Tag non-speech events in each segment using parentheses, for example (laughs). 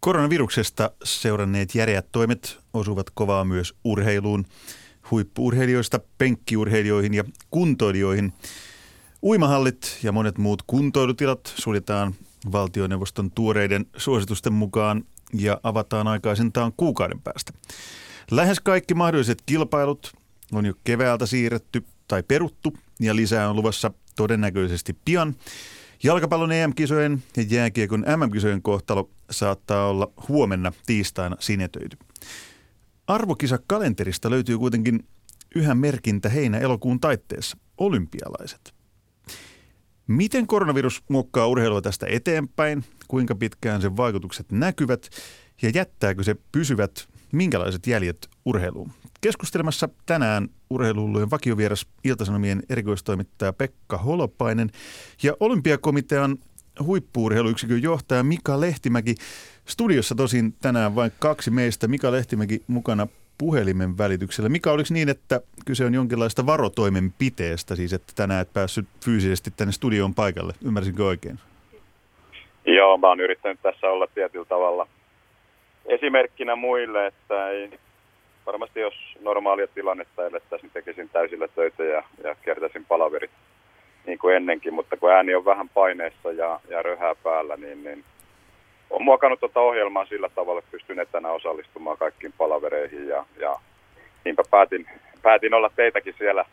Koronaviruksesta seuranneet järeät toimet osuvat kovaa myös urheiluun, huippuurheilijoista penkkiurheilijoihin ja kuntoilijoihin. Uimahallit ja monet muut kuntoilutilat suljetaan valtioneuvoston tuoreiden suositusten mukaan ja avataan aikaisintaan kuukauden päästä. Lähes kaikki mahdolliset kilpailut on jo keväältä siirretty tai peruttu ja lisää on luvassa todennäköisesti pian. Jalkapallon EM-kisojen ja jääkiekon MM-kisojen kohtalo saattaa olla huomenna tiistaina sinetöity. Arvokisa kalenterista löytyy kuitenkin yhä merkintä heinä-elokuun taitteessa, olympialaiset. Miten koronavirus muokkaa urheilua tästä eteenpäin, kuinka pitkään sen vaikutukset näkyvät ja jättääkö se pysyvät minkälaiset jäljet urheiluun? Keskustelemassa tänään urheilullujen vakiovieras Iltasanomien erikoistoimittaja Pekka Holopainen ja Olympiakomitean huippuurheiluyksikön johtaja Mika Lehtimäki. Studiossa tosin tänään vain kaksi meistä. Mika Lehtimäki mukana puhelimen välityksellä. Mikä oliko niin, että kyse on jonkinlaista varotoimenpiteestä, siis että tänään et päässyt fyysisesti tänne studioon paikalle? Ymmärsinkö oikein? Joo, mä oon yrittänyt tässä olla tietyllä tavalla esimerkkinä muille, että ei, varmasti jos normaalia tilannetta elettäisiin, niin tekisin täysillä töitä ja, ja kertaisin palaverit niin kuin ennenkin, mutta kun ääni on vähän paineessa ja, ja röhää päällä, niin, niin on muokannut tuota ohjelmaa sillä tavalla, että pystyn etänä osallistumaan kaikkiin palavereihin. Ja, ja niinpä päätin, päätin olla teitäkin siellä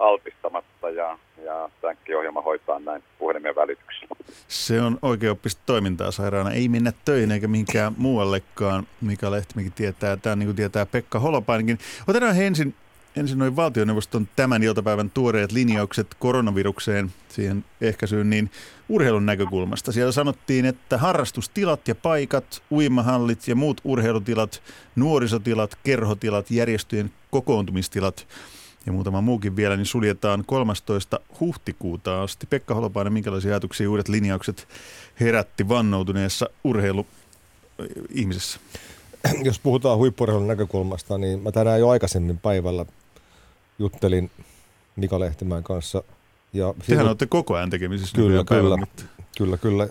altistamatta ja, ja tämänkin ohjelma hoitaa näin puhelimen välityksellä. Se on oikeoppista toimintaa sairaana. Ei mennä töihin eikä mihinkään muuallekaan. Mika Lehtimikin tietää, tämä niin kuin tietää Pekka Holopainenkin. Otetaan ensin ensin noin valtioneuvoston tämän iltapäivän tuoreet linjaukset koronavirukseen, siihen ehkäisyyn, niin urheilun näkökulmasta. Siellä sanottiin, että harrastustilat ja paikat, uimahallit ja muut urheilutilat, nuorisotilat, kerhotilat, järjestöjen kokoontumistilat ja muutama muukin vielä, niin suljetaan 13. huhtikuuta asti. Pekka Holopainen, minkälaisia ajatuksia uudet linjaukset herätti vannoutuneessa urheilu ihmisessä? Jos puhutaan huippurheilun näkökulmasta, niin mä tänään jo aikaisemmin päivällä juttelin Mika Lehtimäen kanssa. Ja Tehän sivut... olette koko ajan tekemisissä kyllä, kyllä, kyllä, kyllä.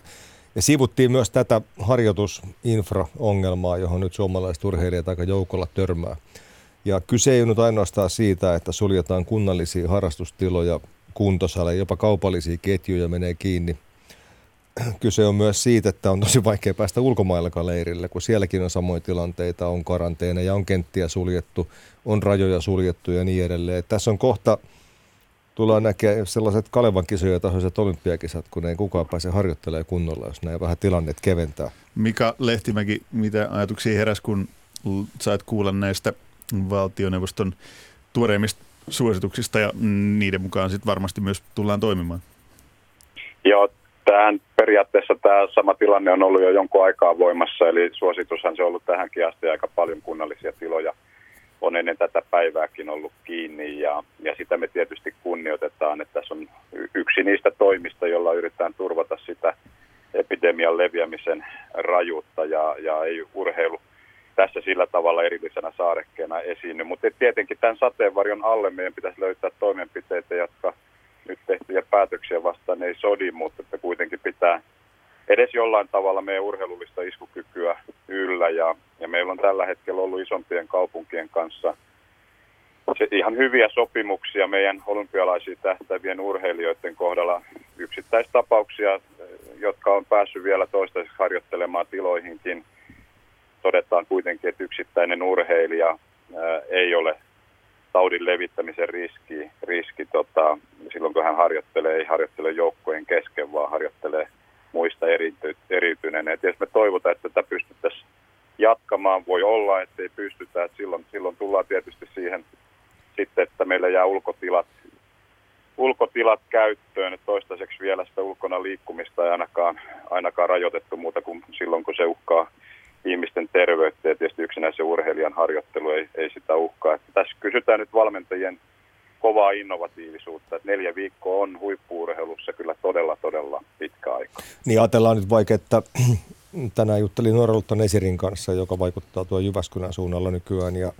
Ja sivuttiin myös tätä harjoitusinfra-ongelmaa, johon nyt suomalaiset urheilijat aika joukolla törmää. Ja kyse ei ole nyt ainoastaan siitä, että suljetaan kunnallisia harrastustiloja, kuntosaleja, jopa kaupallisia ketjuja menee kiinni. Kyse on myös siitä, että on tosi vaikea päästä ulkomaillakaan leirille, kun sielläkin on samoja tilanteita, on karanteeneja, on kenttiä suljettu, on rajoja suljettu ja niin edelleen. Tässä on kohta, tullaan näkemään sellaiset Kalevan kisoja tasoiset olympiakisat, kun ei kukaan pääse harjoittelemaan kunnolla, jos näin vähän tilannet keventää. Mika Lehtimäki, mitä ajatuksia heräsi, kun sait kuulla näistä valtioneuvoston tuoreimmista suosituksista ja niiden mukaan sitten varmasti myös tullaan toimimaan? Joo, tähän periaatteessa tämä sama tilanne on ollut jo jonkun aikaa voimassa, eli suositushan se on ollut tähänkin asti aika paljon kunnallisia tiloja on ennen tätä päivääkin ollut kiinni ja, ja sitä me tietysti kunnioitetaan, että tässä on yksi niistä toimista, jolla yritetään turvata sitä epidemian leviämisen rajuutta ja, ja ei urheilu tässä sillä tavalla erillisenä saarekkeena esiinny. Mutta tietenkin tämän sateenvarjon alle meidän pitäisi löytää toimenpiteitä, jotka nyt tehtyjä päätöksiä vastaan ei sodi, mutta että kuitenkin pitää edes jollain tavalla meidän urheilullista iskukykyä yllä. Ja, ja meillä on tällä hetkellä ollut isompien kaupunkien kanssa se ihan hyviä sopimuksia meidän olympialaisiin tähtävien urheilijoiden kohdalla. Yksittäistapauksia, jotka on päässyt vielä toistaiseksi harjoittelemaan tiloihinkin. Todetaan kuitenkin, että yksittäinen urheilija ei ole taudin levittämisen riski, riski tota, silloin kun hän harjoittelee, ei harjoittele joukkojen kesken, vaan harjoittelee muista erity, eriytyneenä. Et jos me toivotaan, että tätä pystyttäisiin jatkamaan, voi olla, että ei pystytä, että silloin, silloin tullaan tietysti siihen sitten, että meillä jää ulkotilat, ulkotilat käyttöön. Et toistaiseksi vielä sitä ulkona liikkumista ei ainakaan, ainakaan rajoitettu muuta kuin silloin, kun se uhkaa ihmisten terveyttä ja tietysti yksinäisen urheilijan harjoittelu ei, ei sitä uhkaa. Että tässä kysytään nyt valmentajien kovaa innovatiivisuutta. Että neljä viikkoa on huippuurheilussa kyllä todella, todella pitkä aika. Niin ajatellaan nyt vaikka, että (clears throat) tänään juttelin Nuorelutton Esirin kanssa, joka vaikuttaa tuo Jyväskylän suunnalla nykyään. Ja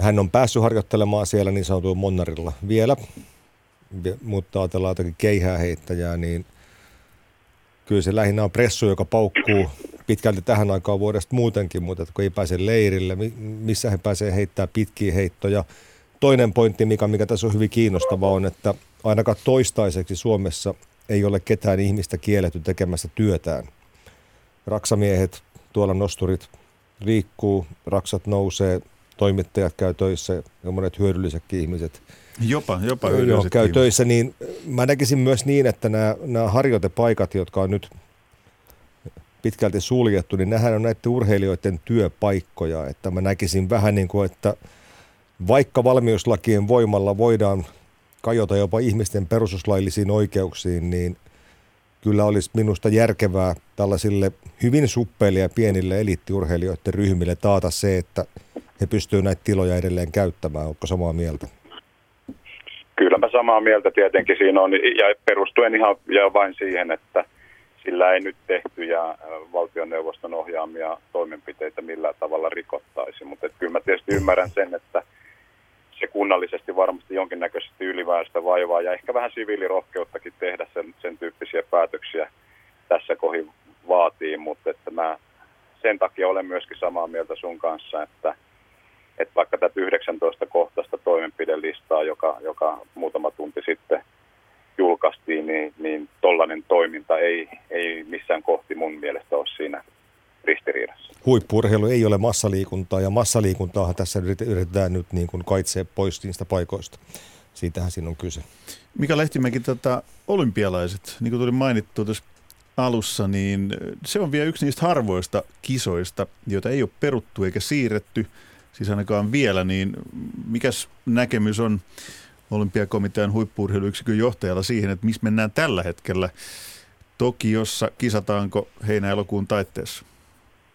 hän on päässyt harjoittelemaan siellä niin sanotulla Monnarilla vielä, mutta ajatellaan jotakin keihää heittäjää, niin kyllä se lähinnä on pressu, joka paukkuu pitkälti tähän aikaan vuodesta muutenkin, mutta kun ei pääse leirille, missä he pääsee heittämään pitkiä heittoja. Toinen pointti, mikä, mikä tässä on hyvin kiinnostava, on, että ainakaan toistaiseksi Suomessa ei ole ketään ihmistä kielletty tekemässä työtään. Raksamiehet, tuolla nosturit liikkuu, raksat nousee, toimittajat käy töissä ja monet hyödyllisetkin ihmiset jopa, jopa joo, käy ihmiset. töissä, niin mä näkisin myös niin, että nämä, nämä harjoitepaikat, jotka on nyt pitkälti suljettu, niin nämähän on näiden urheilijoiden työpaikkoja. Että mä näkisin vähän niin kuin, että vaikka valmiuslakien voimalla voidaan kajota jopa ihmisten perustuslaillisiin oikeuksiin, niin kyllä olisi minusta järkevää tällaisille hyvin suppeille ja pienille eliittiurheilijoiden ryhmille taata se, että he pystyvät näitä tiloja edelleen käyttämään. Onko samaa mieltä? Kyllä mä samaa mieltä tietenkin siinä on, ja perustuen ihan ja vain siihen, että sillä ei nyt tehtyjä valtioneuvoston ohjaamia toimenpiteitä millään tavalla rikottaisi. Mutta kyllä mä tietysti ymmärrän sen, että se kunnallisesti varmasti jonkinnäköisesti yliväistä vaivaa ja ehkä vähän siviilirohkeuttakin tehdä sen, sen tyyppisiä päätöksiä tässä kohin vaatii, mutta että mä sen takia olen myöskin samaa mieltä sun kanssa, että, että vaikka tätä 19 kohtaista toimenpidelistaa, joka, joka muutama tunti sitten julkaistiin, niin, niin tollainen toiminta ei, ei missään kohti mun mielestä ole siinä ristiriidassa. Huippurheilu ei ole massaliikuntaa ja massaliikuntaahan tässä yritetään nyt niin kuin kaitsee pois niistä paikoista. Siitähän siinä on kyse. Mika Lehtimäki, tota, olympialaiset, niin kuin tuli mainittu tuossa alussa, niin se on vielä yksi niistä harvoista kisoista, joita ei ole peruttu eikä siirretty, siis ainakaan vielä, niin mikäs näkemys on olympiakomitean huippuurheiluyksikön johtajalla siihen, että missä mennään tällä hetkellä Tokiossa, kisataanko heinä-elokuun taitteessa?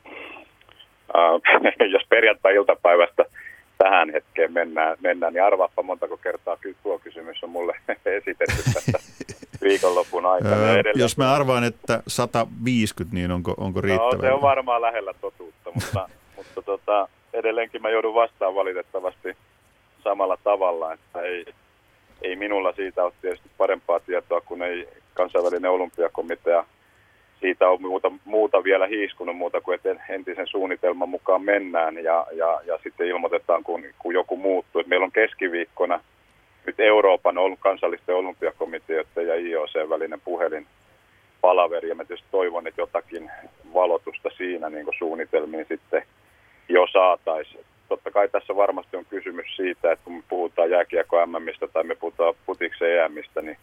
Uh, (laughs) jos perjantai-iltapäivästä tähän hetkeen mennään, mennään niin arvaappa montako kertaa tuo kysymys on mulle (laughs) esitetty tässä (laughs) viikonlopun aikana. Edelleen... Jos mä arvaan, että 150, niin onko, onko riittävä? No, se on varmaan lähellä totuutta, mutta, mutta tota, edelleenkin mä joudun vastaan valitettavasti samalla tavalla, että ei, ei minulla siitä ole tietysti parempaa tietoa, kun ei kansainvälinen olympiakomitea siitä on muuta, muuta vielä hiiskunut muuta kuin, että entisen suunnitelman mukaan mennään ja, ja, ja sitten ilmoitetaan, kun, kun joku muuttuu. Et meillä on keskiviikkona nyt Euroopan ollut kansallisten olympiakomiteoiden ja IOC välinen puhelin palaveri, ja mä tietysti toivon, että jotakin valotusta siinä niin suunnitelmiin sitten jo saataisiin totta kai tässä varmasti on kysymys siitä, että kun me puhutaan jääkiekko MMistä tai me puhutaan putiksen EMistä, niin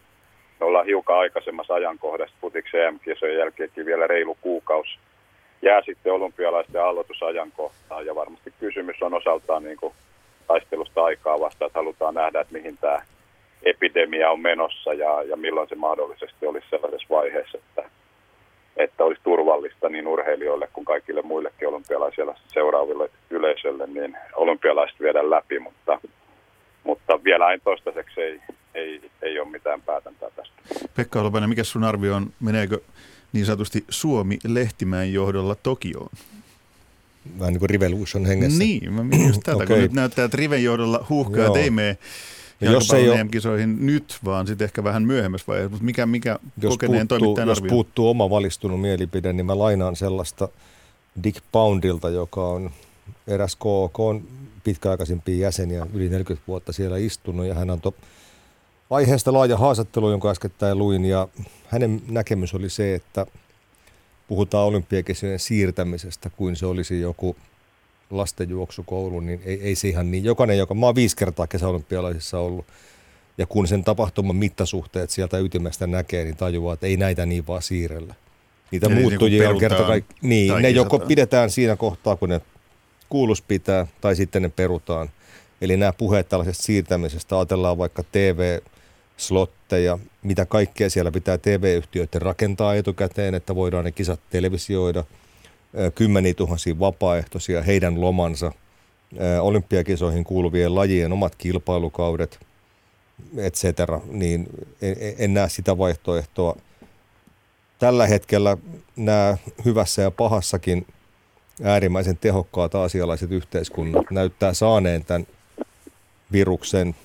me ollaan hiukan aikaisemmassa ajankohdassa putiksen EM-kisojen jälkeenkin vielä reilu kuukausi. Jää sitten olympialaisten aloitusajankohtaan ja varmasti kysymys on osaltaan niin kuin taistelusta aikaa vasta, että halutaan nähdä, että mihin tämä epidemia on menossa ja, ja milloin se mahdollisesti olisi sellaisessa vaiheessa, että että olisi turvallista niin urheilijoille kuin kaikille muillekin olympialaisilla seuraaville yleisölle, niin olympialaiset viedä läpi, mutta, mutta vielä en toistaiseksi ei, ei, ei ole mitään päätäntää tästä. Pekka Holopainen, mikä sun arvio on, meneekö niin sanotusti Suomi Lehtimäen johdolla Tokioon? Vähän niin kuin Revolution hengessä. Niin, mä just tätä, okay. kun nyt näyttää, että Riven johdolla huuhkaa, ei mene ja jos ei ole... kisoihin nyt, vaan sitten ehkä vähän myöhemmässä vaiheessa. Mutta mikä, mikä jos kokeneen puuttuu, Jos arvio? puuttuu oma valistunut mielipide, niin mä lainaan sellaista Dick Poundilta, joka on eräs KK pitkäaikaisimpia jäseniä, yli 40 vuotta siellä istunut, ja hän antoi aiheesta laaja haastattelu, jonka äskettäin luin, ja hänen näkemys oli se, että puhutaan olympiakisojen siirtämisestä, kuin se olisi joku lastenjuoksukoulu, niin ei, ei se ihan niin. Jokainen, joka, mä oon viisi kertaa kesäolympialaisissa ollut, ja kun sen tapahtuman mittasuhteet sieltä ytimestä näkee, niin tajuaa, että ei näitä niin vaan siirrellä. Niitä Eli muuttujia niin on kerta kaikki. Niin, ne joko pidetään siinä kohtaa, kun ne kuulus pitää, tai sitten ne perutaan. Eli nämä puheet tällaisesta siirtämisestä, ajatellaan vaikka TV-slotteja, mitä kaikkea siellä pitää TV-yhtiöiden rakentaa etukäteen, että voidaan ne kisat televisioida – kymmeniä tuhansia vapaaehtoisia, heidän lomansa, olympiakisoihin kuuluvien lajien omat kilpailukaudet, et cetera, niin en, en näe sitä vaihtoehtoa. Tällä hetkellä nämä hyvässä ja pahassakin äärimmäisen tehokkaat asialaiset yhteiskunnat näyttää saaneen tämän viruksen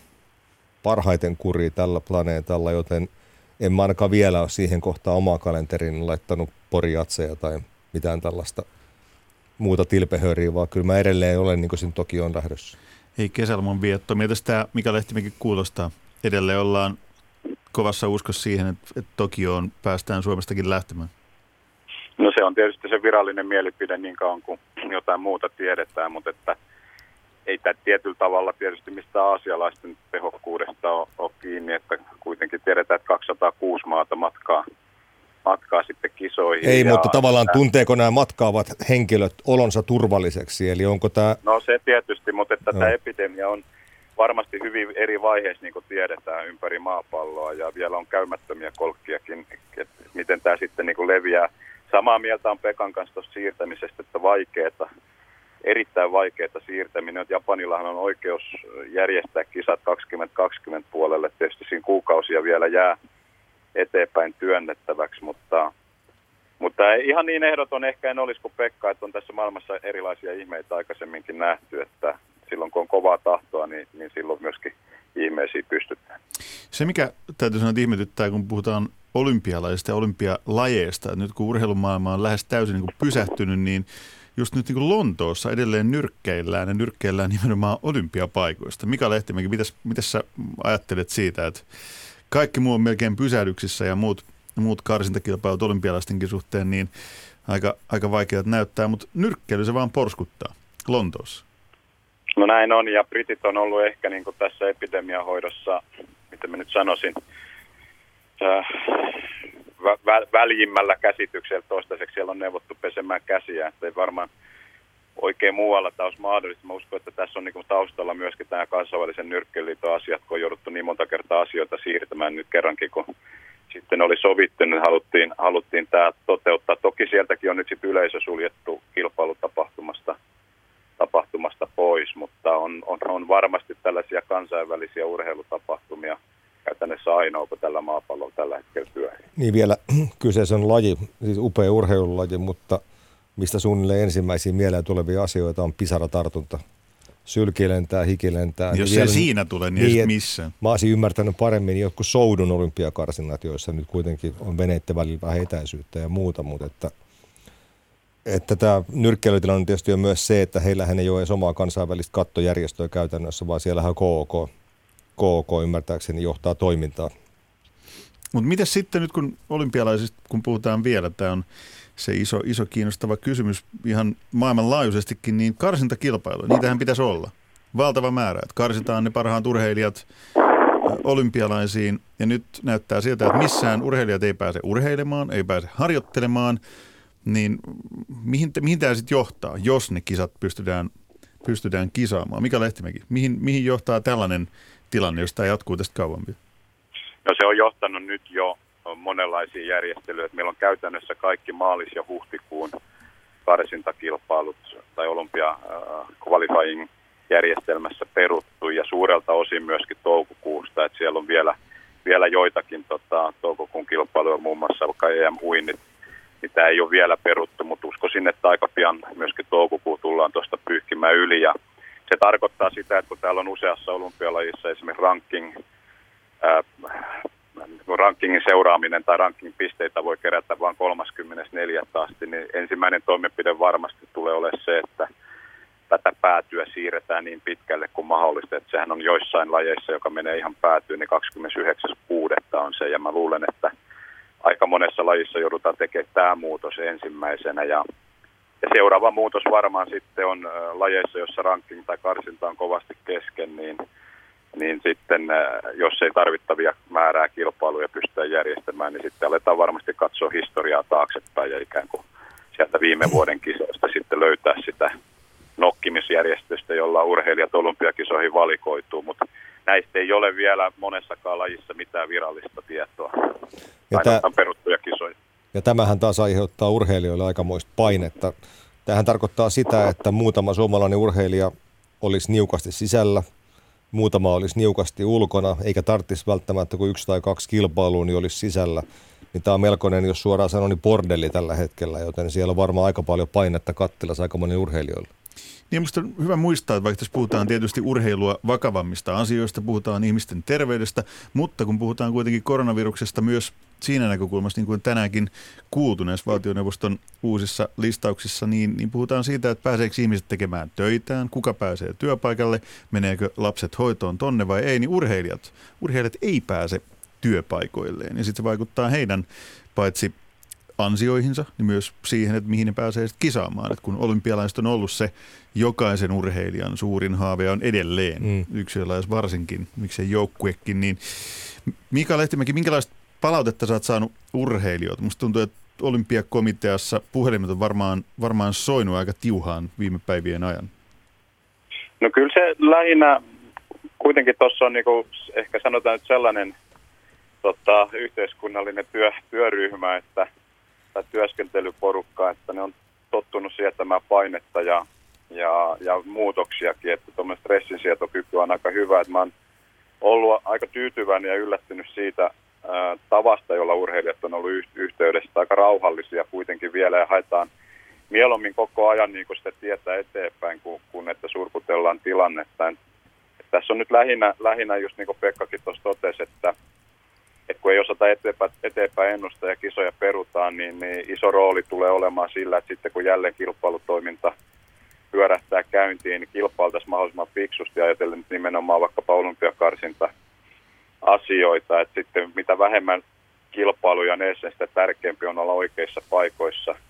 parhaiten kuri tällä planeetalla, joten en mä ainakaan vielä ole siihen kohtaan omaa kalenterin laittanut poriatseja tai mitään tällaista muuta tilpehöriä, vaan kyllä mä edelleen olen niin kuin siinä Tokioon lähdössä. Ei kesäloman vietto. Miltä tämä Mika Lehtimäki kuulostaa? Edelleen ollaan kovassa uskossa siihen, että, että Tokioon päästään Suomestakin lähtemään. No se on tietysti se virallinen mielipide niin kauan kuin jotain muuta tiedetään, mutta että ei tämä tietyllä tavalla tietysti mistä aasialaisten tehokkuudesta ole, ole kiinni, että kuitenkin tiedetään, että 206 maata matkaa, matkaa sitten kisoihin. Ei, ja mutta tavallaan tämä... tunteeko nämä matkaavat henkilöt olonsa turvalliseksi, eli onko tämä... No se tietysti, mutta että no. tämä epidemia on varmasti hyvin eri vaiheissa, niin kuin tiedetään, ympäri maapalloa ja vielä on käymättömiä kolkkiakin, että miten tämä sitten niin kuin leviää Samaa mieltä on Pekan kanssa tuosta siirtämisestä, että vaikeaa, erittäin vaikeaa siirtäminen. Japanillahan on oikeus järjestää kisat 2020 puolelle. Tietysti siinä kuukausia vielä jää eteenpäin työnnettäväksi, mutta, mutta ihan niin ehdoton ehkä en olisi kuin Pekka, että on tässä maailmassa erilaisia ihmeitä aikaisemminkin nähty, että silloin kun on kovaa tahtoa, niin, niin silloin myöskin ihmeisiin pystytään. Se, mikä täytyy sanoa, että ihmetyttää, kun puhutaan olympialaisista ja olympialajeista. Nyt kun urheilumaailma on lähes täysin niin kuin pysähtynyt, niin just nyt niin kuin Lontoossa edelleen nyrkkeillään ja nyrkkeillään nimenomaan olympiapaikoista. Mika Lehtimäki, mitäs sä ajattelet siitä, että kaikki muu on melkein pysähdyksissä ja muut, muut karsintakilpailut olympialaistenkin suhteen, niin aika, aika vaikeat näyttää, mutta nyrkkeily se vaan porskuttaa Lontoossa. No näin on, ja Britit on ollut ehkä niin kuin tässä epidemiahoidossa, mitä mä nyt sanoisin, äh, vä- väljimmällä käsityksellä toistaiseksi siellä on neuvottu pesemään käsiä, että ei varmaan oikein muualla olisi mahdollista. Mä uskon, että tässä on niin taustalla myöskin tämä kansainvälisen nyrkkeliiton asiat, kun on jouduttu niin monta kertaa asioita siirtämään nyt kerrankin, kun sitten oli sovittu, niin haluttiin, haluttiin tämä toteuttaa. Toki sieltäkin on nyt sitten yleisö suljettu kilpailutapahtumasta tapahtumasta pois, mutta on, on, on varmasti tällaisia kansainvälisiä urheilutapahtumia – käytännössä ainoa, kun tällä maapallolla tällä hetkellä pyörii. Niin vielä (clears throat) kyseessä on laji, siis upea urheilulaji, mutta mistä suunnilleen ensimmäisiä mieleen tulevia asioita on pisaratartunta. Sylki lentää, hiki lentää. Jos niin se vielä, siinä tulee, niin, niin missä? Mä olisin ymmärtänyt paremmin jotkut Soudun olympiakarsinat, joissa nyt kuitenkin on veneiden välillä vähän etäisyyttä ja muuta, mutta että, että tämä nyrkkeilytilanne tietysti on myös se, että heillähän ei ole edes omaa kansainvälistä kattojärjestöä käytännössä, vaan siellähän on KOK, KK ymmärtääkseni johtaa toimintaa. Mutta miten sitten nyt kun olympialaisista, kun puhutaan vielä, tämä on se iso, iso kiinnostava kysymys ihan maailmanlaajuisestikin, niin karsintakilpailu, niitähän pitäisi olla. Valtava määrä, että karsitaan ne parhaat urheilijat olympialaisiin ja nyt näyttää siltä, että missään urheilijat ei pääse urheilemaan, ei pääse harjoittelemaan, niin mihin, mihin tämä sitten johtaa, jos ne kisat pystytään, pystytään kisaamaan? Mikä Lehtimäki, mihin, mihin johtaa tällainen tilanne, jos tämä jatkuu tästä kauemmin? No se on johtanut nyt jo monenlaisiin järjestelyihin. Meillä on käytännössä kaikki maalis- ja huhtikuun karsintakilpailut tai olympia äh, qualifying järjestelmässä peruttu ja suurelta osin myöskin toukokuusta, että siellä on vielä, vielä joitakin tota, toukokuun kilpailuja, muun muassa vaikka EM-uinnit, niin tämä ei ole vielä peruttu, mutta uskoisin, että aika pian myöskin toukokuu tullaan tuosta pyyhkimään yli ja se tarkoittaa sitä, että kun täällä on useassa olympialajissa esimerkiksi ranking, ää, rankingin seuraaminen tai ranking-pisteitä voi kerätä vain 34. asti, niin ensimmäinen toimenpide varmasti tulee olemaan se, että tätä päätyä siirretään niin pitkälle kuin mahdollista. Että sehän on joissain lajeissa, joka menee ihan päätyyn, niin 29.6. on se. Ja mä luulen, että aika monessa lajissa joudutaan tekemään tämä muutos ensimmäisenä. Ja ja seuraava muutos varmaan sitten on lajeissa, jossa ranking tai karsinta on kovasti kesken, niin, niin sitten jos ei tarvittavia määrää kilpailuja pystytä järjestämään, niin sitten aletaan varmasti katsoa historiaa taaksepäin ja ikään kuin sieltä viime vuoden kisoista sitten löytää sitä nokkimisjärjestystä, jolla urheilijat olympiakisoihin valikoituu, mutta näistä ei ole vielä monessakaan lajissa mitään virallista tietoa. Ja Ainoastaan peruttuja kisoja. Ja tämähän taas aiheuttaa urheilijoille aikamoista painetta. Tähän tarkoittaa sitä, että muutama suomalainen urheilija olisi niukasti sisällä, muutama olisi niukasti ulkona, eikä tarvitsisi välttämättä kuin yksi tai kaksi kilpailua, niin olisi sisällä. Niin tämä on melkoinen, jos suoraan sanon, niin bordelli tällä hetkellä, joten siellä on varmaan aika paljon painetta kattilassa aika monen urheilijoille. Niin minusta on hyvä muistaa, että vaikka tässä puhutaan tietysti urheilua vakavammista asioista, puhutaan ihmisten terveydestä, mutta kun puhutaan kuitenkin koronaviruksesta myös siinä näkökulmasta, niin kuin tänäänkin kuultu näissä valtioneuvoston uusissa listauksissa, niin, niin puhutaan siitä, että pääseekö ihmiset tekemään töitään, kuka pääsee työpaikalle, meneekö lapset hoitoon tonne vai ei, niin urheilijat, urheilijat ei pääse työpaikoilleen. Ja sitten se vaikuttaa heidän paitsi ansioihinsa, niin myös siihen, että mihin ne pääsee sitten kisaamaan. Et kun olympialaiset on ollut se jokaisen urheilijan suurin haave on edelleen, mm. yksilölais varsinkin, miksei joukkuekin, niin Mika Lehtimäki, minkälaista palautetta sä oot saanut urheilijoilta? Musta tuntuu, että olympiakomiteassa puhelimet on varmaan, varmaan soinut aika tiuhaan viime päivien ajan. No kyllä se lähinnä kuitenkin tuossa on niinku, ehkä sanotaan nyt sellainen tota, yhteiskunnallinen työ, työryhmä, että tai työskentelyporukka, että ne on tottunut sietämään painetta ja, ja, ja muutoksiakin, että tuommoinen stressinsietokyky on aika hyvä. Että mä oon ollut aika tyytyväinen ja yllättynyt siitä ää, tavasta, jolla urheilijat on ollut yhteydessä, aika rauhallisia kuitenkin vielä ja haetaan mieluummin koko ajan niin sitä tietää eteenpäin, kun, kun että surkutellaan tilannetta. Et, tässä on nyt lähinnä, lähinnä just niin kuin Pekkakin tuossa totesi, että että kun ei osata eteenpäin, eteenpäin ennustaa ja kisoja perutaan, niin, niin iso rooli tulee olemaan sillä, että sitten kun jälleen kilpailutoiminta pyörähtää käyntiin, niin kilpailtaisiin mahdollisimman fiksusti ajatellen nimenomaan vaikkapa olympiakarsinta asioita, että sitten mitä vähemmän kilpailuja ne sitä tärkeämpi on olla oikeissa paikoissa –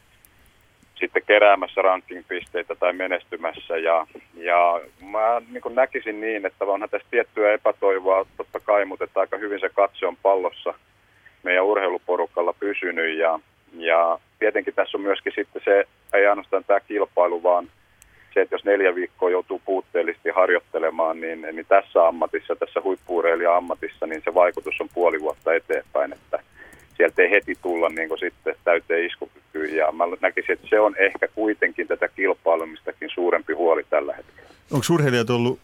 sitten keräämässä rankingpisteitä tai menestymässä. Ja, ja mä niin näkisin niin, että onhan tässä tiettyä epätoivoa totta kai, mutta että aika hyvin se katse on pallossa meidän urheiluporukalla pysynyt. Ja, ja tietenkin tässä on myöskin sitten se, ei ainoastaan tämä kilpailu, vaan se, että jos neljä viikkoa joutuu puutteellisesti harjoittelemaan, niin, niin tässä ammatissa, tässä huippuurheilija ammatissa, niin se vaikutus on puoli vuotta eteenpäin, että sieltä ei heti tulla niin sitten täyteen Ja mä näkisin, että se on ehkä kuitenkin tätä kilpailumistakin suurempi huoli tällä hetkellä. Onko urheilijat ollut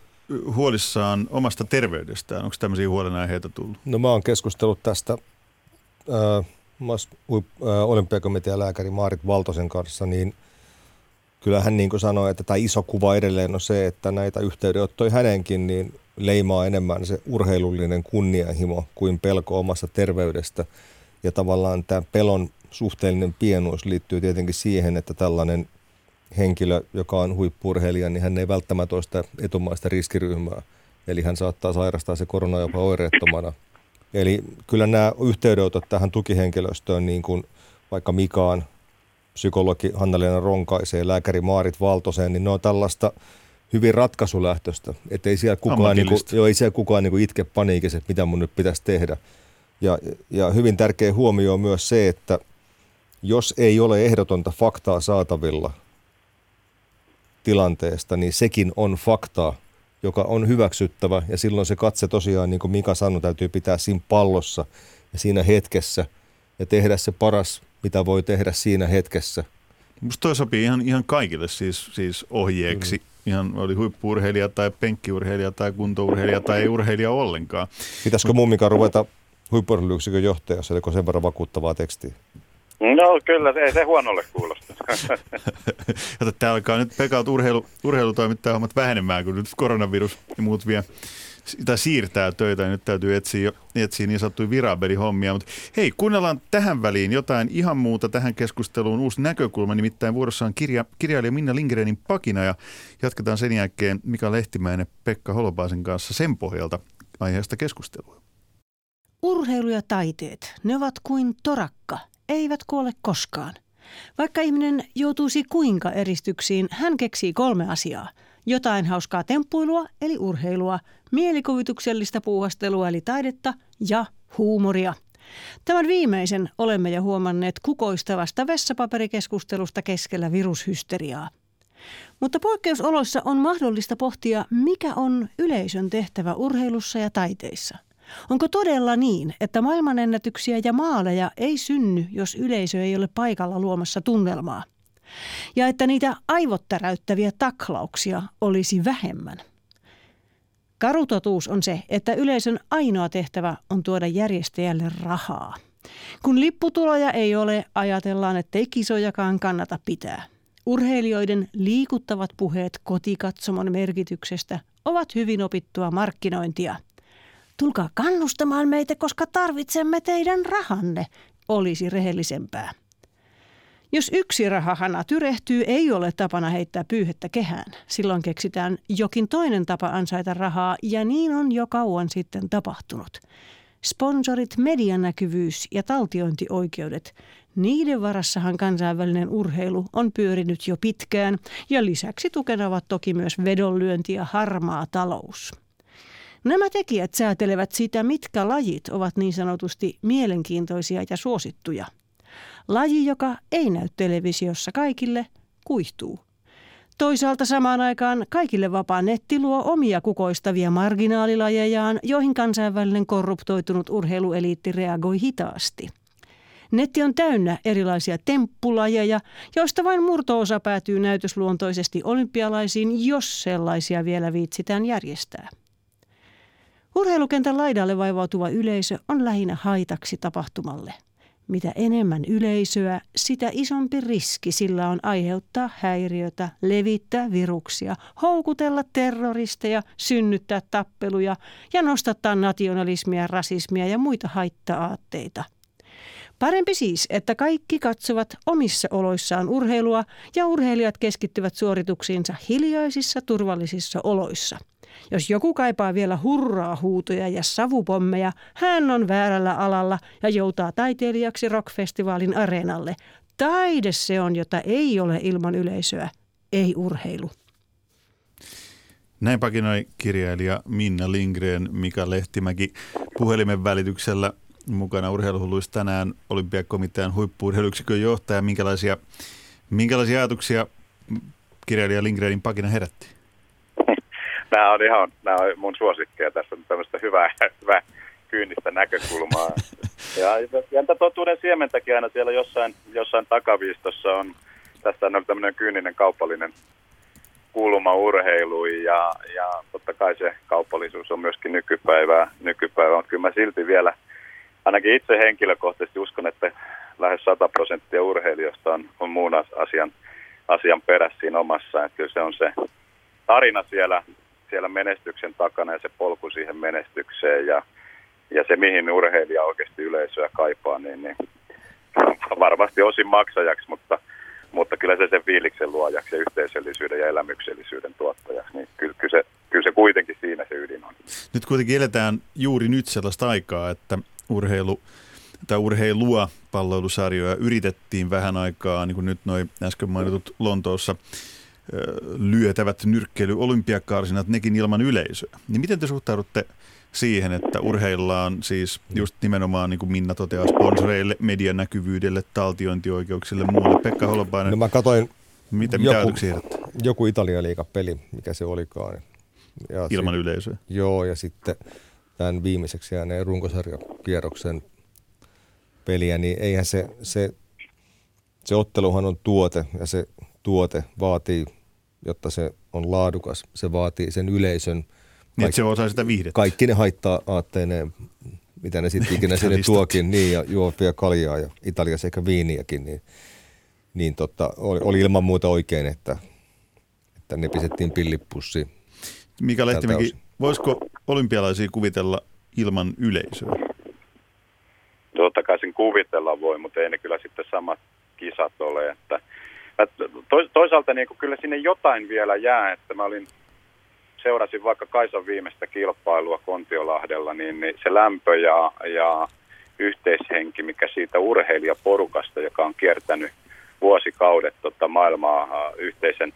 huolissaan omasta terveydestään? Onko tämmöisiä huolenaiheita tullut? No mä oon keskustellut tästä äh, äh, olympiakomitean lääkäri Maarit Valtosen kanssa, niin kyllä hän niin kuin sanoi, että tämä iso kuva edelleen on se, että näitä yhteydenottoja hänenkin niin leimaa enemmän se urheilullinen kunnianhimo kuin pelko omasta terveydestä. Ja tavallaan tämä pelon suhteellinen pienuus liittyy tietenkin siihen, että tällainen henkilö, joka on huippurheilija, niin hän ei välttämättä ole sitä etumaista riskiryhmää. Eli hän saattaa sairastaa se korona jopa oireettomana. Eli kyllä nämä yhteydenotot tähän tukihenkilöstöön, niin kuin vaikka Mikaan, psykologi Hanna-Leena Ronkaiseen, lääkäri Maarit Valtoseen, niin ne on tällaista hyvin ratkaisulähtöistä. Että ei siellä kukaan, niin kuin, jo, ei siellä kukaan niin kuin itke paniikissa, että mitä mun nyt pitäisi tehdä. Ja, ja hyvin tärkeä huomio on myös se, että jos ei ole ehdotonta faktaa saatavilla tilanteesta, niin sekin on faktaa, joka on hyväksyttävä. Ja silloin se katse tosiaan, niin kuin Mika sanoi, täytyy pitää siinä pallossa ja siinä hetkessä ja tehdä se paras, mitä voi tehdä siinä hetkessä. Musta toi sopii ihan, ihan kaikille siis, siis ohjeeksi. Mm. Ihan oli huippuurheilija tai penkkiurheilija tai kuntourheilija tai ei urheilija ollenkaan. Pitäisikö mummikaan ruveta huippuurheiluyksikön johtajassa, oliko sen verran vakuuttavaa tekstiä? No kyllä, ei se huonolle kuulosta. (laughs) Tämä alkaa nyt Pekalta urheilu, urheilutoimittaja-hommat vähenemään, kun nyt koronavirus ja muut vie sitä siirtää töitä ja nyt täytyy etsiä, etsiä niin sanottuja virabelihommia. Mutta hei, kuunnellaan tähän väliin jotain ihan muuta tähän keskusteluun. Uusi näkökulma, nimittäin vuorossa on kirja, kirjailija Minna Lindgrenin pakina ja jatketaan sen jälkeen Mika Lehtimäen ja Pekka Holopaisen kanssa sen pohjalta aiheesta keskustelua. Urheilu ja taiteet, ne ovat kuin torakka, eivät kuole koskaan. Vaikka ihminen joutuisi kuinka eristyksiin, hän keksii kolme asiaa. Jotain hauskaa temppuilua, eli urheilua, mielikuvituksellista puuhastelua, eli taidetta, ja huumoria. Tämän viimeisen olemme jo huomanneet kukoistavasta vessapaperikeskustelusta keskellä virushysteriaa. Mutta poikkeusoloissa on mahdollista pohtia, mikä on yleisön tehtävä urheilussa ja taiteissa. Onko todella niin, että maailmanennätyksiä ja maaleja ei synny, jos yleisö ei ole paikalla luomassa tunnelmaa? Ja että niitä aivottäräyttäviä taklauksia olisi vähemmän? Karutotuus on se, että yleisön ainoa tehtävä on tuoda järjestäjälle rahaa. Kun lipputuloja ei ole, ajatellaan, ettei kisojakaan kannata pitää. Urheilijoiden liikuttavat puheet kotikatsomon merkityksestä ovat hyvin opittua markkinointia. Tulkaa kannustamaan meitä, koska tarvitsemme teidän rahanne, olisi rehellisempää. Jos yksi rahahana tyrehtyy, ei ole tapana heittää pyyhettä kehään. Silloin keksitään jokin toinen tapa ansaita rahaa ja niin on jo kauan sitten tapahtunut. Sponsorit, medianäkyvyys ja taltiointioikeudet. Niiden varassahan kansainvälinen urheilu on pyörinyt jo pitkään ja lisäksi tukenavat toki myös vedonlyönti ja harmaa talous. Nämä tekijät säätelevät sitä, mitkä lajit ovat niin sanotusti mielenkiintoisia ja suosittuja. Laji, joka ei näy televisiossa kaikille, kuihtuu. Toisaalta samaan aikaan kaikille vapaa netti luo omia kukoistavia marginaalilajejaan, joihin kansainvälinen korruptoitunut urheilueliitti reagoi hitaasti. Netti on täynnä erilaisia temppulajeja, joista vain murtoosa päätyy näytösluontoisesti olympialaisiin, jos sellaisia vielä viitsitään järjestää. Urheilukentän laidalle vaivautuva yleisö on lähinnä haitaksi tapahtumalle – mitä enemmän yleisöä, sitä isompi riski sillä on aiheuttaa häiriötä, levittää viruksia, houkutella terroristeja, synnyttää tappeluja ja nostattaa nationalismia, rasismia ja muita haitta-aatteita. Parempi siis, että kaikki katsovat omissa oloissaan urheilua ja urheilijat keskittyvät suorituksiinsa hiljaisissa turvallisissa oloissa – jos joku kaipaa vielä hurraa huutoja ja savupommeja, hän on väärällä alalla ja joutaa taiteilijaksi rockfestivaalin areenalle. Taide se on, jota ei ole ilman yleisöä, ei urheilu. Näin pakinoi kirjailija Minna Lindgren, Mika Lehtimäki puhelimen välityksellä mukana urheiluhulluissa tänään olympiakomitean huippuurheiluyksikön johtaja. Minkälaisia, minkälaisia ajatuksia kirjailija Lindgrenin pakina herätti? Nämä on ihan nämä on mun suosikkeja. Tässä on tämmöistä hyvää, hyvää kyynistä näkökulmaa. (laughs) Ja, ja totuuden siementäkin aina siellä jossain, jossain takaviistossa on, tässä on tämmöinen kyyninen kaupallinen kulma urheiluun ja, ja totta kai se kaupallisuus on myöskin nykypäivää, nykypäivää, mutta kyllä mä silti vielä ainakin itse henkilökohtaisesti uskon, että lähes 100 prosenttia urheilijoista on, on muun asian, asian perässä siinä omassa, että kyllä se on se tarina siellä siellä menestyksen takana ja se polku siihen menestykseen ja, ja se, mihin urheilija oikeasti yleisöä kaipaa, niin, niin (laughs) varmasti osin maksajaksi, mutta, mutta kyllä se sen fiiliksen luojaksi ja yhteisöllisyyden ja elämyksellisyyden tuottajaksi, niin kyllä, kyllä, se, kyllä se kuitenkin siinä se ydin on. Nyt kuitenkin eletään juuri nyt sellaista aikaa, että urheilu tai urheilua palloilusarjoja yritettiin vähän aikaa, niin kuin nyt noin äsken mainitut Lontoossa lyötävät nyrkkeily olympiakarsinat nekin ilman yleisöä. Niin miten te suhtaudutte siihen, että urheillaan siis just nimenomaan, niin kuin Minna toteaa, sponsoreille, median näkyvyydelle, taltiointioikeuksille, muulle. Pekka Holopainen, no mä katoin mitä, mitä joku, joku Italia peli, mikä se olikaan. Ja ilman sit, yleisöä? Joo, ja sitten tämän viimeiseksi jääneen runkosarjakierroksen peliä, niin eihän se, se, se otteluhan on tuote, ja se tuote vaatii jotta se on laadukas. Se vaatii sen yleisön. Niin, se osaa sitä viihdettä. Kaikki ne haittaa aatteineen, mitä ne sitten ikinä sinne tuokin, niin, ja juopia kaljaa ja Italiassa ehkä viiniäkin, niin, niin tota, oli, oli, ilman muuta oikein, että, että ne pistettiin pillipussiin. Mika Lehtimäki, voisiko olympialaisia kuvitella ilman yleisöä? Totta kai sen kuvitella voi, mutta ei ne kyllä sitten samat kisat ole, että – toisaalta niin kuin kyllä sinne jotain vielä jää, että mä olin, seurasin vaikka Kaisan viimeistä kilpailua Kontiolahdella, niin, niin se lämpö ja, ja yhteishenki, mikä siitä urheilijaporukasta, joka on kiertänyt vuosikaudet tota maailmaa yhteisen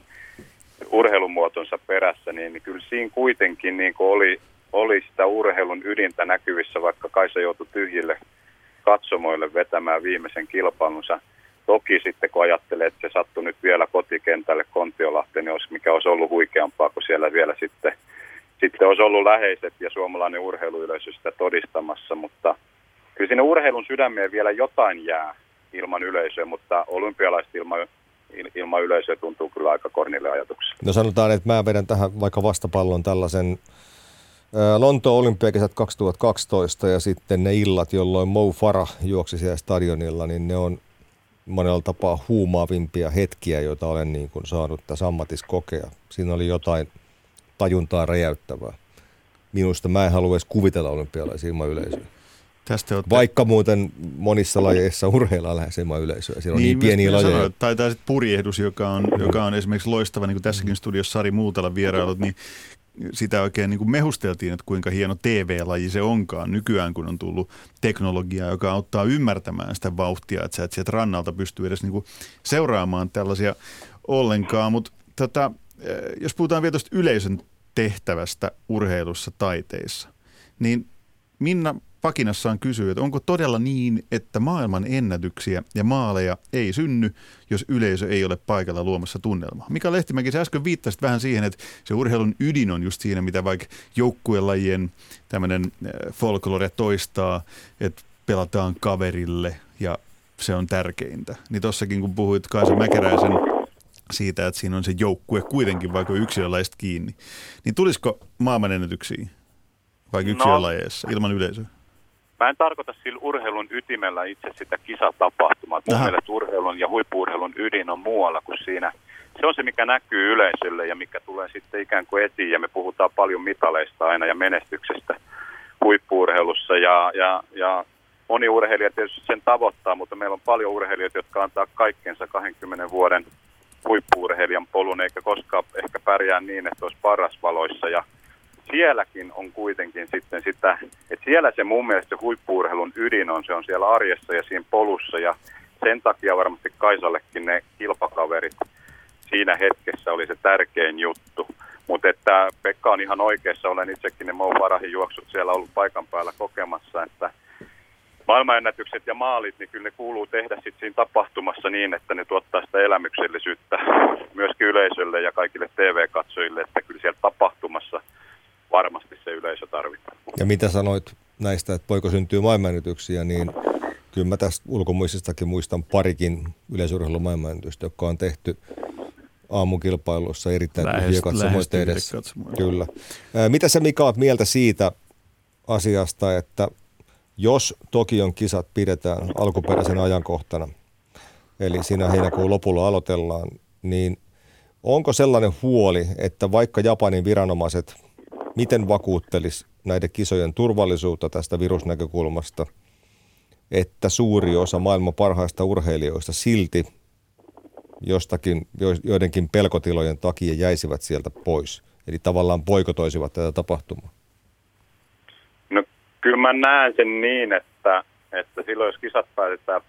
urheilumuotonsa perässä, niin, niin kyllä siinä kuitenkin niin oli, oli sitä urheilun ydintä näkyvissä, vaikka Kaisa joutui tyhjille katsomoille vetämään viimeisen kilpailunsa – Toki sitten kun ajattelee, että se sattui nyt vielä kotikentälle Kontiolahteen, niin olisi, mikä olisi ollut huikeampaa, kun siellä vielä sitten, sitten olisi ollut läheiset ja suomalainen urheiluyleisö sitä todistamassa, mutta kyllä sinne urheilun sydämeen vielä jotain jää ilman yleisöä, mutta olympialaiset ilman, ilman yleisöä tuntuu kyllä aika kornille ajatuksia. No sanotaan, että mä vedän tähän vaikka vastapallon tällaisen Lontoon olympiakesät 2012 ja sitten ne illat, jolloin Mo Farah juoksi siellä stadionilla, niin ne on monella tapaa huumaavimpia hetkiä, joita olen niin kuin saanut tässä ammatissa kokea. Siinä oli jotain tajuntaa räjäyttävää. Minusta mä en halua edes kuvitella olympialaisia ilman yleisöä. Tästä olette... Vaikka muuten monissa lajeissa urheillaan lähes ilman yleisöä. Siellä on niin, niin pieniä lajeja. Sanoin, tai tämä purjehdus, joka on, joka on esimerkiksi loistava, niin kuin tässäkin studiossa Sari Muutala vierailut, niin sitä oikein niin kuin mehusteltiin, että kuinka hieno TV-laji se onkaan nykyään, kun on tullut teknologiaa, joka auttaa ymmärtämään sitä vauhtia, että sä et sieltä rannalta pystyy edes niin kuin seuraamaan tällaisia ollenkaan. Mutta tota, eh, jos puhutaan vielä tuosta yleisön tehtävästä urheilussa, taiteissa, niin Minna Pakinassaan kysyy, että onko todella niin, että maailman ennätyksiä ja maaleja ei synny, jos yleisö ei ole paikalla luomassa tunnelmaa. Mika Lehtimäki, sä äsken viittasit vähän siihen, että se urheilun ydin on just siinä, mitä vaikka joukkuelajien tämmöinen äh, folklore toistaa, että pelataan kaverille ja se on tärkeintä. Niin tossakin kun puhuit Kaisa Mäkeräisen siitä, että siinä on se joukkue kuitenkin vaikka yksilölaista kiinni, niin tulisiko maailmanennätyksiä vaikka yksilölajeissa no. ilman yleisöä? Mä en tarkoita sillä urheilun ytimellä itse sitä kisatapahtumaa. Mun mielestä urheilun ja huippuurheilun ydin on muualla kuin siinä. Se on se, mikä näkyy yleisölle ja mikä tulee sitten ikään kuin etiin. Ja me puhutaan paljon mitaleista aina ja menestyksestä huippuurheilussa. Ja, ja, ja moni urheilija tietysti sen tavoittaa, mutta meillä on paljon urheilijoita, jotka antaa kaikkensa 20 vuoden huippuurheilijan polun, eikä koskaan ehkä pärjää niin, että olisi paras valoissa. Ja sielläkin on kuitenkin sitten sitä, että siellä se mun mielestä se huippuurheilun ydin on, se on siellä arjessa ja siinä polussa ja sen takia varmasti Kaisallekin ne kilpakaverit siinä hetkessä oli se tärkein juttu. Mutta että Pekka on ihan oikeassa, olen itsekin ne Mo Farahin juoksut siellä ollut paikan päällä kokemassa, että maailmanennätykset ja maalit, niin kyllä ne kuuluu tehdä sitten siinä tapahtumassa niin, että ne tuottaa sitä elämyksellisyyttä myöskin yleisölle ja kaikille TV-katsojille, että kyllä siellä tapahtumassa – varmasti se yleisö tarvitaan. Ja mitä sanoit näistä, että voiko syntyä maailmanennätyksiä, niin kyllä mä tästä ulkomuististakin muistan parikin yleisurheilun maailmanennätystä, jotka on tehty aamukilpailussa erittäin tyhjiä katsomoita edessä. Kyllä. Mitä sä Mika oot mieltä siitä asiasta, että jos Tokion kisat pidetään alkuperäisen ajankohtana, eli siinä heinäkuun lopulla aloitellaan, niin onko sellainen huoli, että vaikka Japanin viranomaiset miten vakuuttelisi näiden kisojen turvallisuutta tästä virusnäkökulmasta, että suuri osa maailman parhaista urheilijoista silti jostakin, joidenkin pelkotilojen takia jäisivät sieltä pois. Eli tavallaan poikotoisivat tätä tapahtumaa. No kyllä mä näen sen niin, että, että silloin jos kisat päätetään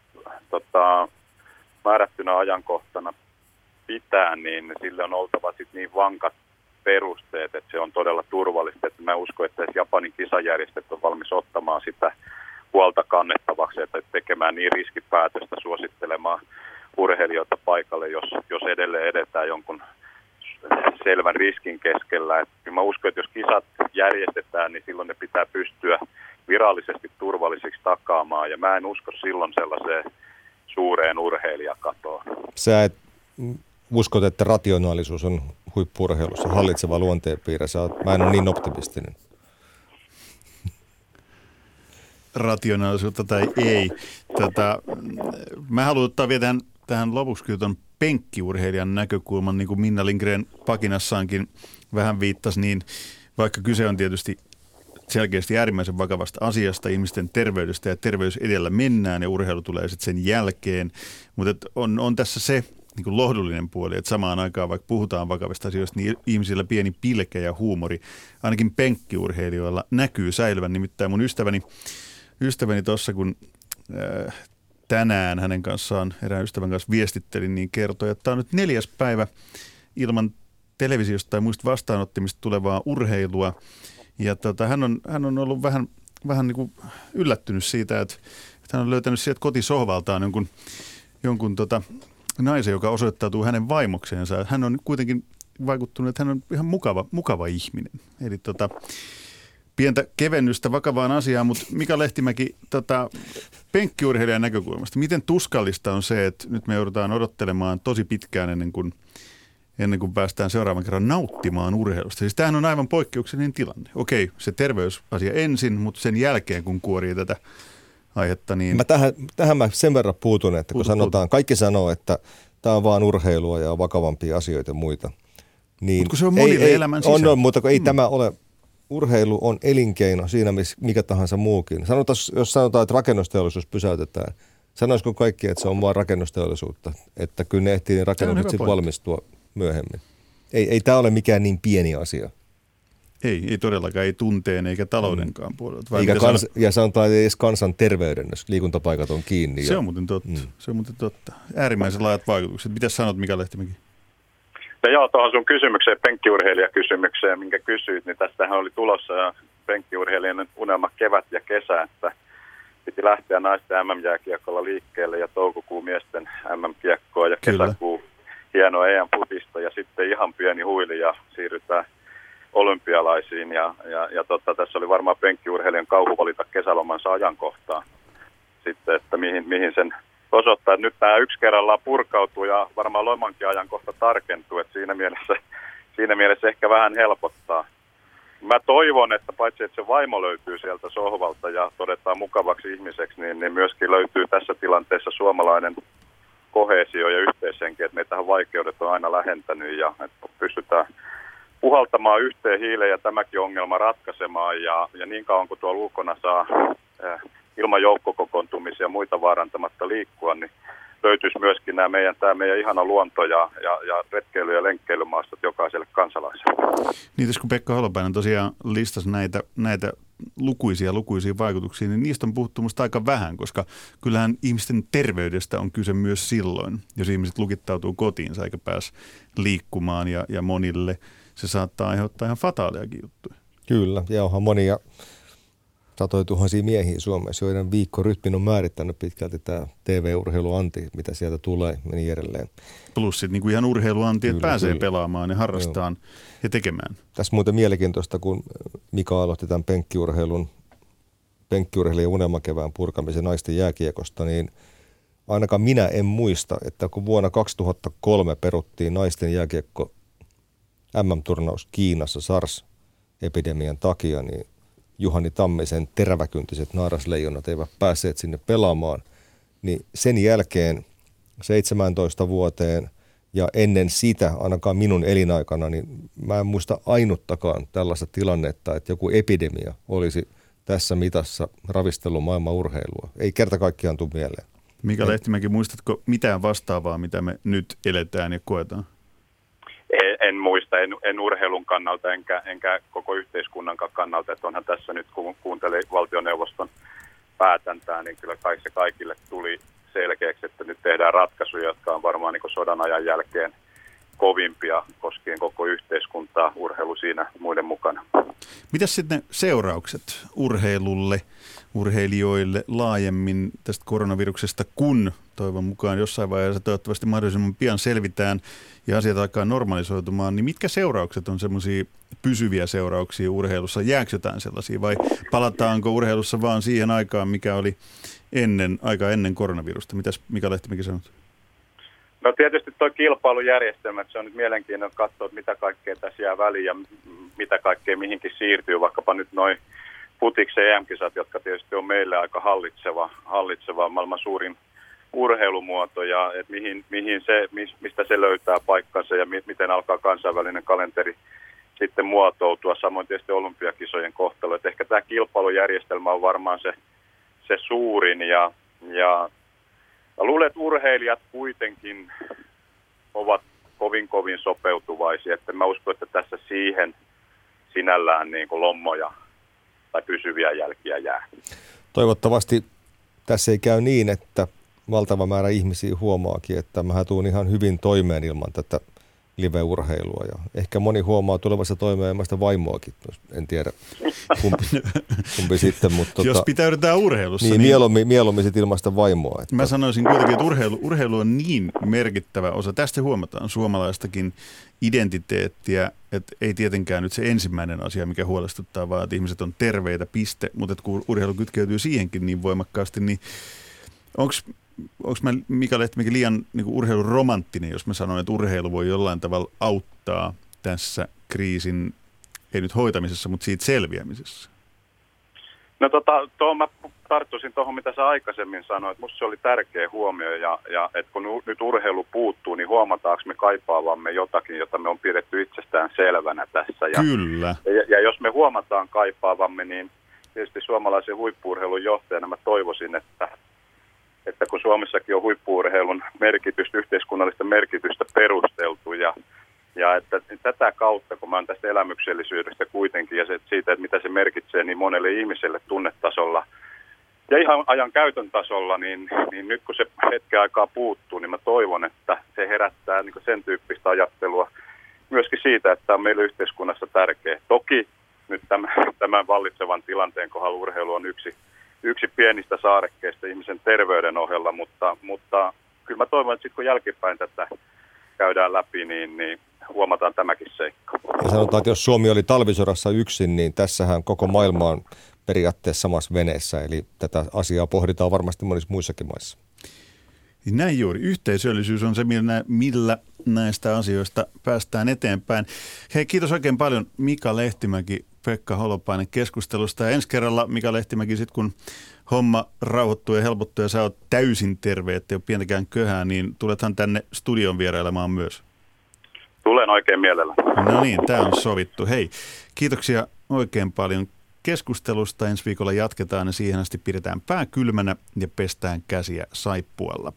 tota, määrättynä ajankohtana pitää, niin sille on oltava sit niin vankat perusteet, että se on todella turvallista. Että mä uskon, että Japanin kisajärjestöt on valmis ottamaan sitä huolta kannettavaksi, että tekemään niin riskipäätöstä suosittelemaan urheilijoita paikalle, jos, jos edelleen edetään jonkun selvän riskin keskellä. Että mä uskon, että jos kisat järjestetään, niin silloin ne pitää pystyä virallisesti turvallisiksi takaamaan. Ja mä en usko silloin sellaiseen suureen urheilijakatoon. Sä et uskot, että rationaalisuus on huippurheilussa hallitseva luonteenpiirre. Sä oot, mä en ole niin optimistinen. Rationaalisuutta tai ei. Tota, mä haluan ottaa vielä tähän, tähän lopuksi kyllä ton penkkiurheilijan näkökulman, niin kuin Minna Lindgren pakinassaankin vähän viittasi, niin vaikka kyse on tietysti selkeästi äärimmäisen vakavasta asiasta, ihmisten terveydestä ja terveys edellä mennään ja urheilu tulee sitten sen jälkeen. Mutta on, on tässä se, niin kuin lohdullinen puoli, että samaan aikaan vaikka puhutaan vakavista asioista, niin ihmisillä pieni pilke ja huumori, ainakin penkkiurheilijoilla, näkyy säilyvän. Nimittäin mun ystäväni, ystäväni kun äh, tänään hänen kanssaan, erään ystävän kanssa viestittelin, niin kertoi, että tämä on nyt neljäs päivä ilman televisiosta tai muista vastaanottimista tulevaa urheilua. Ja tota, hän, on, hän on ollut vähän, vähän niin kuin yllättynyt siitä, että, että hän on löytänyt sieltä kotisohvaltaan jonkun, jonkun tota, naisen, joka osoittautuu hänen vaimokseensa. Hän on kuitenkin vaikuttunut, että hän on ihan mukava, mukava ihminen. Eli tota, pientä kevennystä vakavaan asiaan, mutta Mika Lehtimäki, tota, penkkiurheilijan näkökulmasta, miten tuskallista on se, että nyt me joudutaan odottelemaan tosi pitkään ennen kuin, ennen kuin päästään seuraavan kerran nauttimaan urheilusta. Siis tämähän on aivan poikkeuksellinen tilanne. Okei, se terveysasia ensin, mutta sen jälkeen kun kuorii tätä aihetta. Niin... Mä tähän, tähän mä sen verran puutun, että kun Puutu, sanotaan, puutu. kaikki sanoo, että tämä on vaan urheilua ja vakavampia asioita ja muita. Niin Mutta kun se on monille ei, elämän On, on, mutta ei mm. tämä ole, urheilu on elinkeino siinä mikä tahansa muukin. Sanotaan, jos sanotaan, että rakennusteollisuus pysäytetään, sanoisiko kaikki, että se on vaan rakennusteollisuutta, että kyllä ne ehtii rakennukset sitten valmistua myöhemmin. Ei, ei tämä ole mikään niin pieni asia. Ei, ei todellakaan, ei tunteen eikä taloudenkaan mm. puolelta. Eikä kans. Ja sanotaan että edes kansan terveyden, jos liikuntapaikat on kiinni. Se ja... on muuten totta. Mm. Se on muuten totta. Äärimmäisen laajat vaikutukset. Mitä sanot Mika Lehtimäki? No joo, tuohon sun kysymykseen, penkkiurheilijakysymykseen, minkä kysyit, niin tästähän oli tulossa ja penkkiurheilijan unelma kevät ja kesä, että piti lähteä naisten MM-jääkiekolla liikkeelle ja toukokuu miesten MM-kiekkoa ja Kyllä. kesäkuu hieno EM-putista ja sitten ihan pieni huili ja siirrytään olympialaisiin ja, ja, ja totta, tässä oli varmaan penkkiurheilijan kauhu valita kesälomansa ajankohtaa sitten, että mihin, mihin sen osoittaa, nyt tämä yksi kerrallaan purkautuu ja varmaan lomankin ajankohta tarkentuu, että siinä mielessä, siinä mielessä ehkä vähän helpottaa. Mä toivon, että paitsi että se vaimo löytyy sieltä sohvalta ja todetaan mukavaksi ihmiseksi, niin, niin myöskin löytyy tässä tilanteessa suomalainen kohesio ja yhteishenki, että meitähän vaikeudet on aina lähentänyt ja että pystytään puhaltamaan yhteen hiileen ja tämäkin ongelma ratkaisemaan. Ja, ja niin kauan kuin tuolla ulkona saa eh, ilman joukkokokoontumisia ja muita vaarantamatta liikkua, niin löytyisi myöskin nämä meidän, tämä meidän ihana luonto ja, ja, ja retkeily- ja lenkkeilymaastot jokaiselle kansalaiselle. Niin kun Pekka Holopäinen tosiaan listasi näitä, näitä lukuisia lukuisia vaikutuksia, niin niistä on puhuttu musta aika vähän, koska kyllähän ihmisten terveydestä on kyse myös silloin, jos ihmiset lukittautuu kotiinsa eikä pääs liikkumaan ja, ja monille se saattaa aiheuttaa ihan fataaliakin juttuja. Kyllä, ja onhan monia satoi tuhansia miehiä Suomessa, joiden viikkorytmin on määrittänyt pitkälti tämä TV-urheiluanti, mitä sieltä tulee ja niin edelleen. Plus sitten niin kuin ihan urheiluanti, että pääsee kyllä. pelaamaan ja harrastaan Joo. ja tekemään. Tässä muuten mielenkiintoista, kun Mika aloitti tämän penkkiurheilun, penkkiurheilijan unelmakevään purkamisen naisten jääkiekosta, niin ainakaan minä en muista, että kun vuonna 2003 peruttiin naisten jääkiekko MM-turnaus Kiinassa SARS-epidemian takia, niin Juhani Tammisen teräväkyntiset naarasleijonat eivät päässeet sinne pelaamaan, niin sen jälkeen 17 vuoteen ja ennen sitä, ainakaan minun elinaikana, niin mä en muista ainuttakaan tällaista tilannetta, että joku epidemia olisi tässä mitassa ravistellut maailman urheilua. Ei kerta kaikkiaan tule mieleen. Mika Lehtimäki, muistatko mitään vastaavaa, mitä me nyt eletään ja koetaan? En, en muista, en, en urheilun kannalta enkä, enkä koko yhteiskunnan kannalta, että onhan tässä nyt kun kuuntelin valtioneuvoston päätäntää, niin kyllä kai se kaikille tuli selkeäksi, että nyt tehdään ratkaisuja, jotka on varmaan niin sodan ajan jälkeen kovimpia koskien koko yhteiskuntaa, urheilu siinä muiden mukana. Mitäs sitten seuraukset urheilulle, urheilijoille laajemmin tästä koronaviruksesta, kun toivon mukaan jossain vaiheessa toivottavasti mahdollisimman pian selvitään ja asiat alkaa normalisoitumaan, niin mitkä seuraukset on semmoisia pysyviä seurauksia urheilussa? Jääkö jotain sellaisia vai palataanko urheilussa vaan siihen aikaan, mikä oli ennen, aika ennen koronavirusta? Mitäs Mika Lehtimäki sanot? No tietysti tuo kilpailujärjestelmä, se on nyt mielenkiintoinen katsoa, että mitä kaikkea tässä jää väliin ja mitä kaikkea mihinkin siirtyy, vaikkapa nyt noin putiksen EM-kisat, jotka tietysti on meille aika hallitseva, hallitseva maailman suurin urheilumuoto ja että mihin, mihin se, mistä se löytää paikkansa ja miten alkaa kansainvälinen kalenteri sitten muotoutua. Samoin tietysti olympiakisojen kohtalo. Että ehkä tämä kilpailujärjestelmä on varmaan se, se suurin ja, ja Mä luulen, että urheilijat kuitenkin ovat kovin kovin sopeutuvaisia, että mä uskon, että tässä siihen sinällään niin kuin lommoja tai pysyviä jälkiä jää. Toivottavasti tässä ei käy niin, että valtava määrä ihmisiä huomaakin, että mä tuun ihan hyvin toimeen ilman tätä live-urheilua. Ja ehkä moni huomaa tulevassa toimeenmasta vaimoakin, en tiedä kumpi, (laughs) kumpi sitten. Mutta Jos tota, pitäydytään urheilussa. Niin, niin mieluummin, mieluummin sitten ilmaista vaimoa. Että. Mä sanoisin kuitenkin, että urheilu, urheilu on niin merkittävä osa. Tästä huomataan suomalaistakin identiteettiä, että ei tietenkään nyt se ensimmäinen asia, mikä huolestuttaa, vaan että ihmiset on terveitä, piste. Mutta kun urheilu kytkeytyy siihenkin niin voimakkaasti, niin onko onko mä Mika Lehtimäki liian niin urheiluromanttinen, jos mä sanon, että urheilu voi jollain tavalla auttaa tässä kriisin, ei nyt hoitamisessa, mutta siitä selviämisessä? No tota, tuohon mä tarttuisin tuohon, mitä sä aikaisemmin sanoit. Musta se oli tärkeä huomio ja, ja että kun nyt urheilu puuttuu, niin huomataanko me kaipaavamme jotakin, jota me on pidetty itsestään selvänä tässä. Ja, Kyllä. Ja, ja jos me huomataan kaipaavamme, niin tietysti suomalaisen huippuurheilun johtajana mä toivoisin, että, että kun Suomessakin on huippuurheilun merkitystä, yhteiskunnallista merkitystä perusteltu ja ja että tätä kautta, kun mä oon tästä elämyksellisyydestä kuitenkin ja se, siitä, että mitä se merkitsee niin monelle ihmiselle tunnetasolla ja ihan ajan käytön tasolla, niin, niin nyt kun se hetken aikaa puuttuu, niin mä toivon, että se herättää niin sen tyyppistä ajattelua myöskin siitä, että on meille yhteiskunnassa tärkeä. Toki nyt tämän, tämän vallitsevan tilanteen kohdalla urheilu on yksi, yksi pienistä saarekkeista ihmisen terveyden ohella, mutta, mutta kyllä mä toivon, että sitten kun jälkipäin tätä käydään läpi, niin, niin huomataan tämäkin seikka. Ja sanotaan, että jos Suomi oli talvisodassa yksin, niin tässähän koko maailma on periaatteessa samassa veneessä, eli tätä asiaa pohditaan varmasti monissa muissakin maissa. Näin juuri. Yhteisöllisyys on se, millä, millä näistä asioista päästään eteenpäin. Hei, kiitos oikein paljon Mika Lehtimäki, Pekka Holopainen keskustelusta. Ja ensi kerralla Mika Lehtimäki, sit kun homma rauhoittuu ja helpottuu ja sä oot täysin terve, ettei ole pientäkään köhää, niin tulethan tänne studion vierailemaan myös. Tulen oikein mielellä. No niin, tämä on sovittu. Hei, kiitoksia oikein paljon keskustelusta. Ensi viikolla jatketaan ja siihen asti pidetään pää kylmänä ja pestään käsiä saippualla.